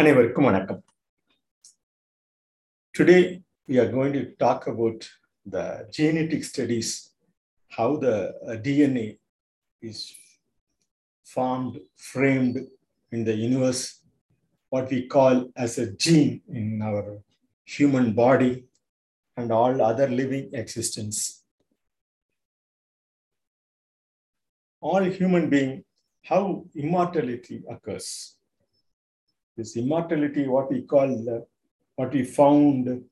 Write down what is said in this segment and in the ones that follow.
அனைவருக்கும் வணக்கம் Today we are going to talk about the genetic studies, how the uh, DNA is formed, framed in the universe, what we call as a gene in our human body and all other living existence. All human being, how immortality occurs this immortality, what we call the, what we found,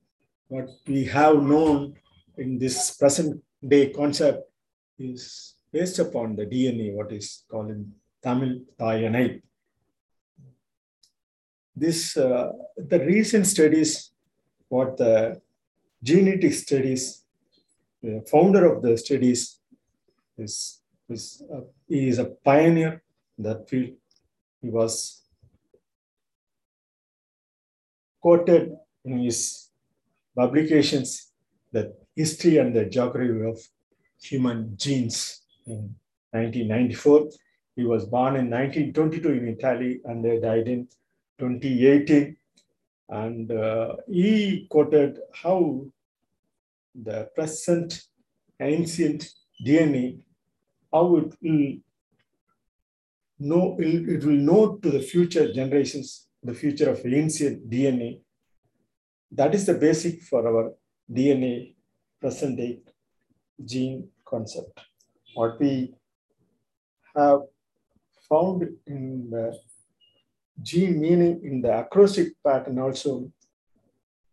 what we have known in this present day concept is based upon the DNA, what is called in Tamil Tayanai. This, uh, the recent studies, what the genetic studies, the founder of the studies is, is, uh, he is a pioneer in that field. He was quoted in his publications the history and the geography of human genes in 1994. He was born in 1922 in Italy and they died in 2018. And uh, he quoted how the present ancient DNA, how it will know, it will know to the future generations the future of ancient DNA. That is the basic for our DNA present day gene concept. What we have found in the gene meaning in the acrostic pattern also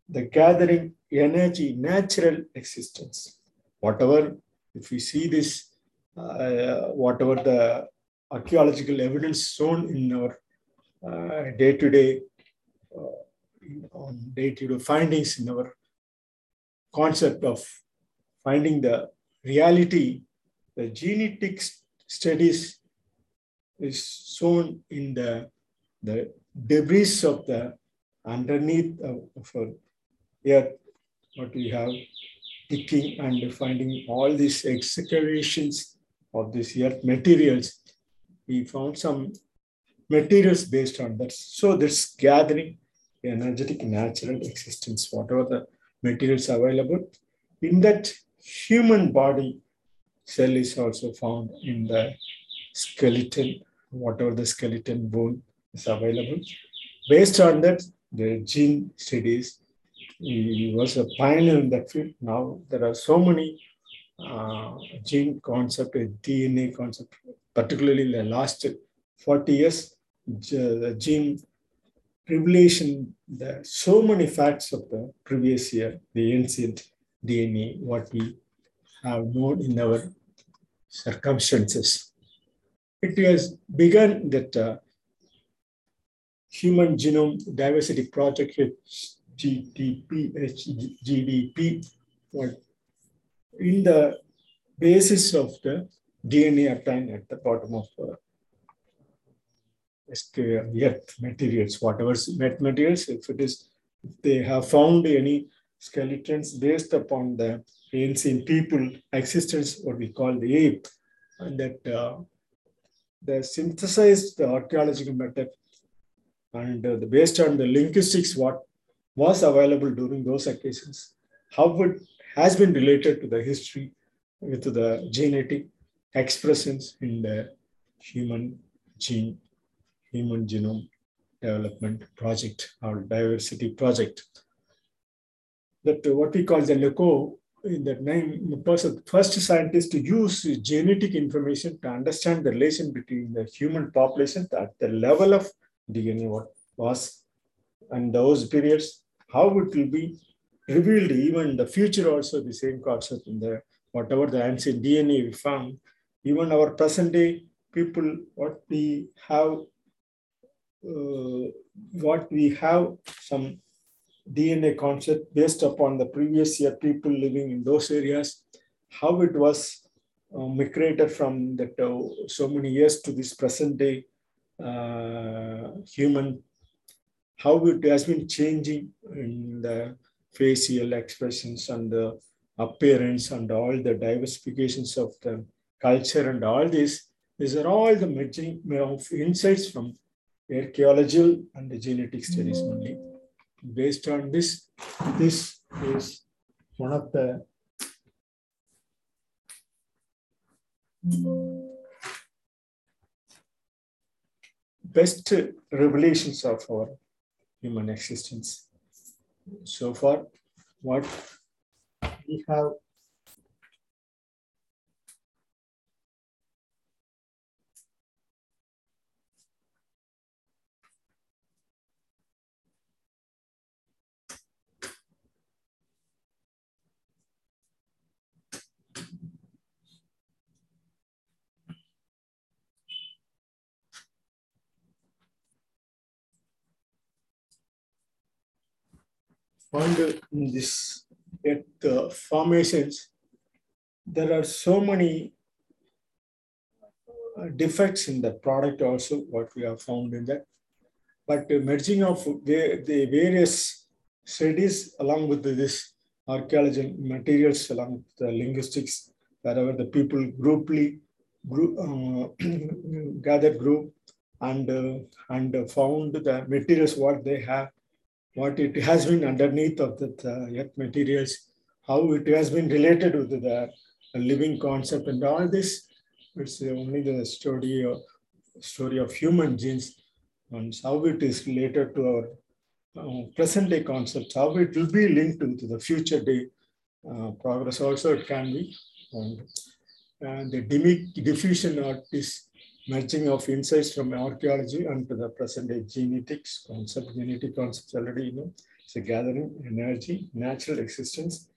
the gathering energy, natural existence. Whatever, if we see this, uh, whatever the archaeological evidence shown in our Uh, day to uh, day on day to day findings in our concept of finding the reality the genetic studies is shown in the the debris of the underneath of, of earth. What we have digging and finding all these excavations of these earth materials. We found some materials based on that. So this gathering energetic natural existence, whatever the materials available, in that human body cell is also found in the skeleton, whatever the skeleton bone is available. Based on that, the gene studies, he was a pioneer in that field. Now there are so many uh, gene concept, DNA concept, particularly in the last 40 years, the gene revelation, the so many facts of the previous year, the ancient DNA, what we have known in our circumstances. It has begun that uh, Human Genome Diversity Project, GDP, GDP, in the basis of the DNA obtained at the bottom of uh, earth materials, whatever materials, if it is, if they have found any skeletons based upon the ancient people existence, what we call the ape, and that uh, the synthesized the archaeological method and uh, the, based on the linguistics, what was available during those occasions, how it has been related to the history with the genetic expressions in the human gene Human Genome Development Project or Diversity Project. That what we call the LECO, in that name, the person, first scientist to use genetic information to understand the relation between the human population at the level of DNA, what was, and those periods, how it will be revealed even in the future also the same concept in the whatever the ancient DNA we found, even our present day people, what we have uh, what we have some DNA concept based upon the previous year people living in those areas, how it was uh, migrated from that uh, so many years to this present day uh, human, how it has been changing in the facial expressions and the appearance and all the diversifications of the culture and all this. These are all the merging of insights from archaeological and the genetic studies only. Based on this, this is one of the best revelations of our human existence. So far, what we have found in this at the formations, there are so many uh, defects in the product also, what we have found in that. But the merging of the, the various studies along with this archaeological materials, along with the linguistics, wherever the people grouply group, uh, gathered group and, uh, and found the materials what they have what it has been underneath of the uh, earth materials, how it has been related with the living concept and all this. It's only the story of, story of human genes and how it is related to our uh, present day concepts, how it will be linked to, the future day uh, progress also it can be. And, and the diffusion of this merging of insights from archaeology and to the present day genetics concept, genetic concepts already, you know, it's a gathering, energy, natural existence,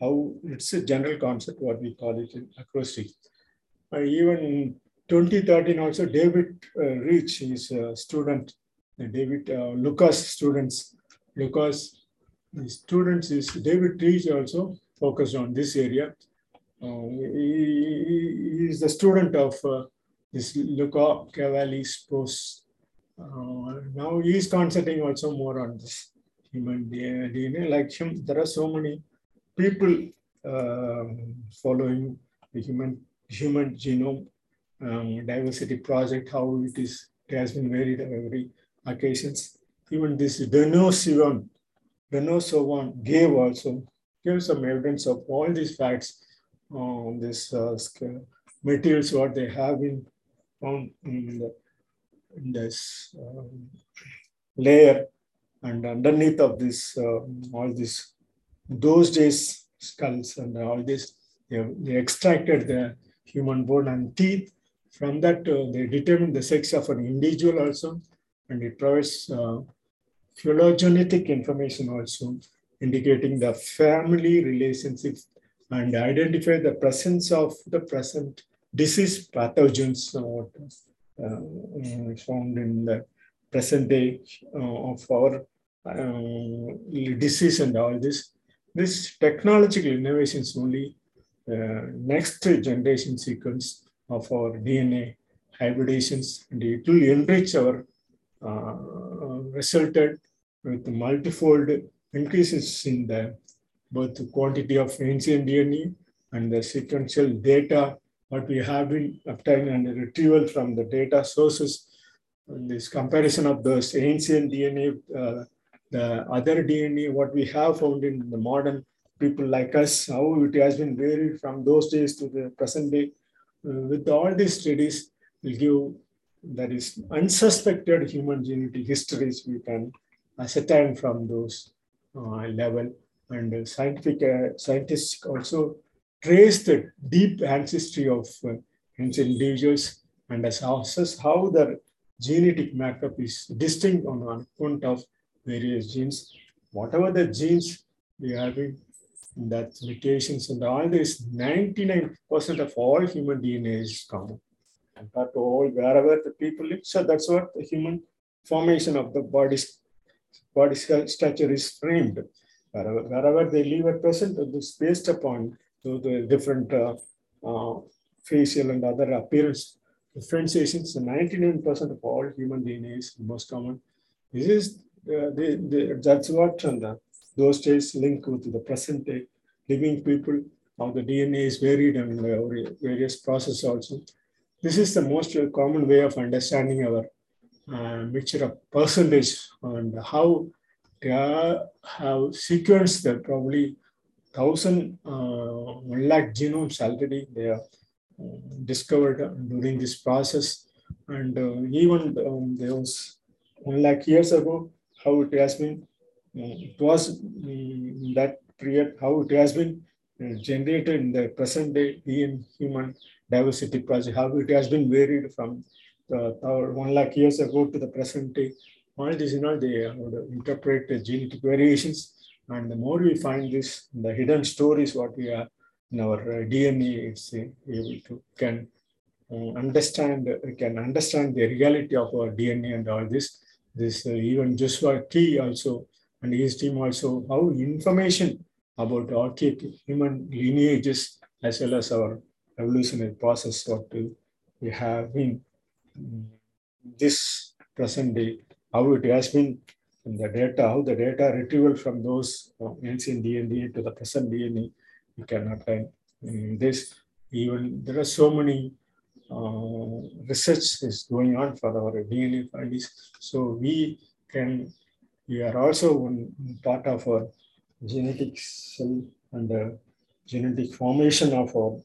how it's a general concept, what we call it in acrostic. Uh, even 2013 also, David uh, Reich, his uh, student, David uh, Lucas students, Lucas, the students is David Reich also focused on this area. Uh, he, he, is the student of uh, look Luca Cavalli-Sforza. Uh, now he is concentrating also more on this human DNA. Like him, there are so many people uh, following the human human genome um, diversity project. How it is it has been varied on every occasions. Even this Denisovans, Denisovans gave also gave some evidence of all these facts on this uh, materials what they have been found in, the, in this um, layer and underneath of this, uh, all this, those days skulls and all this, they, they extracted the human bone and teeth. From that, uh, they determined the sex of an individual also, and it provides uh, phylogenetic information also, indicating the family relationships and identify the presence of the present disease pathogens uh, uh, found in the present day uh, of our disease and all this. This technological innovations only next generation sequence of our DNA hybridations and it will enrich our uh, resulted with multifold increases in the both quantity of ancient DNA and the sequential data what we have been obtained and retrieval from the data sources. This comparison of those ancient DNA, uh, the other DNA, what we have found in the modern people like us, how it has been varied from those days to the present day. Uh, with all these studies, will give that is unsuspected human genetic histories we can ascertain from those uh, level and scientific uh, scientists also trace the deep ancestry of uh, individuals and assess how their genetic makeup is distinct on account of various genes. Whatever the genes we have that mutations and all this, 99% of all human DNA is common. Compared to all wherever the people live. So that's what the human formation of the body's body structure is framed. Wherever, wherever they live at present, it's based upon so the different uh, uh, facial and other appearance differentiations, 99% of all human DNA is most common. This is uh, the, the, that's what and the, those days link with the present day living people, how the DNA is varied and uh, various process also. This is the most common way of understanding our uh, mixture of percentage and how they are, have sequenced the probably thousand uh, one lakh genomes already they are uh, discovered during this process and uh, even um, there was one lakh years ago how it has been uh, it was um, that period how it has been uh, generated in the present day in human diversity project how it has been varied from the, one lakh years ago to the present day all this, you know, they interpret the genetic variations. And the more we find this, the hidden stories, what we are in our uh, DNA, uh, able to can uh, understand, can understand the reality of our DNA and all this. This even Joshua Tree also and his team also, how information about archaic human lineages as well as our evolutionary process what we have in mm, this present day how it has been the data, how the data retrieval from those uh, ancient DNA to the present DNA, we cannot find this. Even there are so many uh, research is going on for our DNA findings. So we can, we are also one part of our genetic cell and the genetic formation of our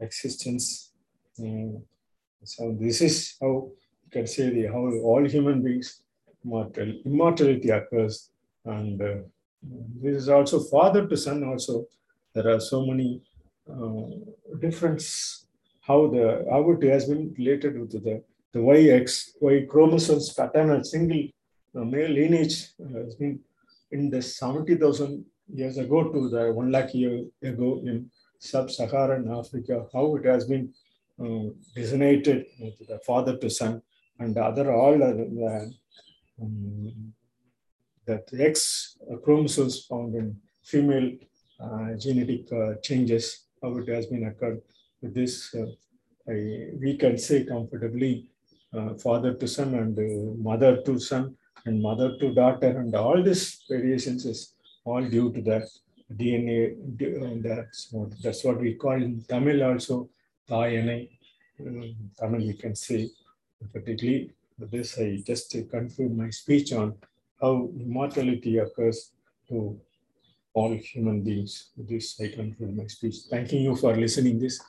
existence. Um, so this is how you can say the, how all human beings mortal, immortality occurs. And uh, this is also father to son also. There are so many uh, difference how the it has been related with the, the YX, Y chromosomes paternal single uh, male lineage has been in the 70,000 years ago to the 1 lakh year ago in sub-Saharan Africa, how it has been uh, designated the father to son and the other all the um, that X chromosomes found in female uh, genetic uh, changes, how it has been occurred with this, uh, I, we can say comfortably father to son and mother to son and mother to daughter and all these variations is all due to the DNA and that's what, that's what we call in Tamil also Thayanai. Um, Tamil we can say particularly this, I just conclude my speech on how immortality occurs to all human beings. This, I conclude my speech. Thanking you for listening this.